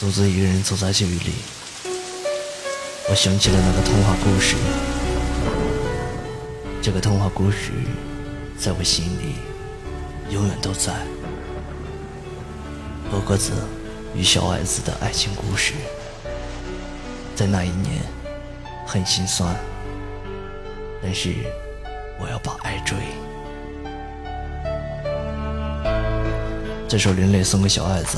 独自一个人走在酒里，我想起了那个童话故事。这个童话故事在我心里永远都在。鹅鸽子与小矮子的爱情故事，在那一年很心酸，但是我要把爱追。这首林磊送给小矮子。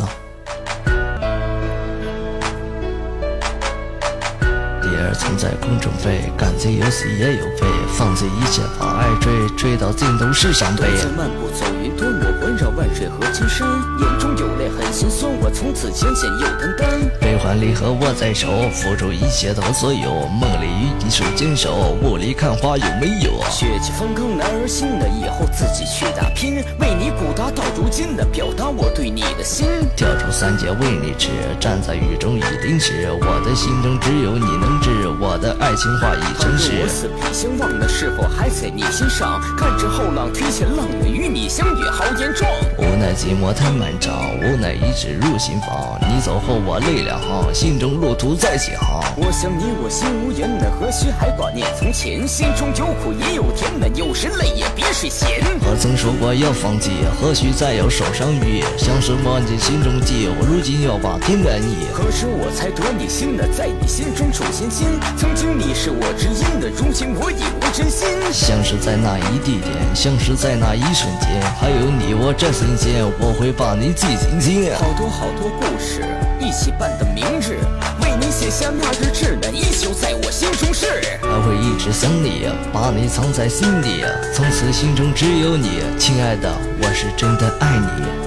曾在空中飞，感情有喜也有悲，放弃一切把爱追，追到尽头是伤悲。漫步走云端，我环绕万水和千山，眼中有泪很心酸，我从此艰险又担当。悲欢离合握在手，付出一切都所有，梦里与你手牵手，雾里看花有没有？血气方刚男儿心的，以后自己去打拼，为你鼓达到如今的，表达我对你的心。跳出三界为你痴，站在雨中一定是我的心中只有你能知。我的爱情话已成诗。我死彼相望的是否还在你心上？看着后浪推前浪，与你相遇好言壮。无奈寂寞太漫长，无奈一直入心房。你走后我泪两行，心中路途再起航。我想你我心无言，那何须还挂念从前？心中有苦也有甜，那有时泪也别水咸。何曾说过要放弃？何须再有受伤语？像是忘记心中记，我如今要把天改你。何时我才得你心呢？在你心中重新心。曾经你是我知音的，如今我已无真心。相识在那一地点，相识在那一瞬间，还有你我这心间，我会把你记进心。好多好多故事，一起办的明日，为你写下那日志那，依旧在我心中是。还会一直想你，把你藏在心底，从此心中只有你，亲爱的，我是真的爱你。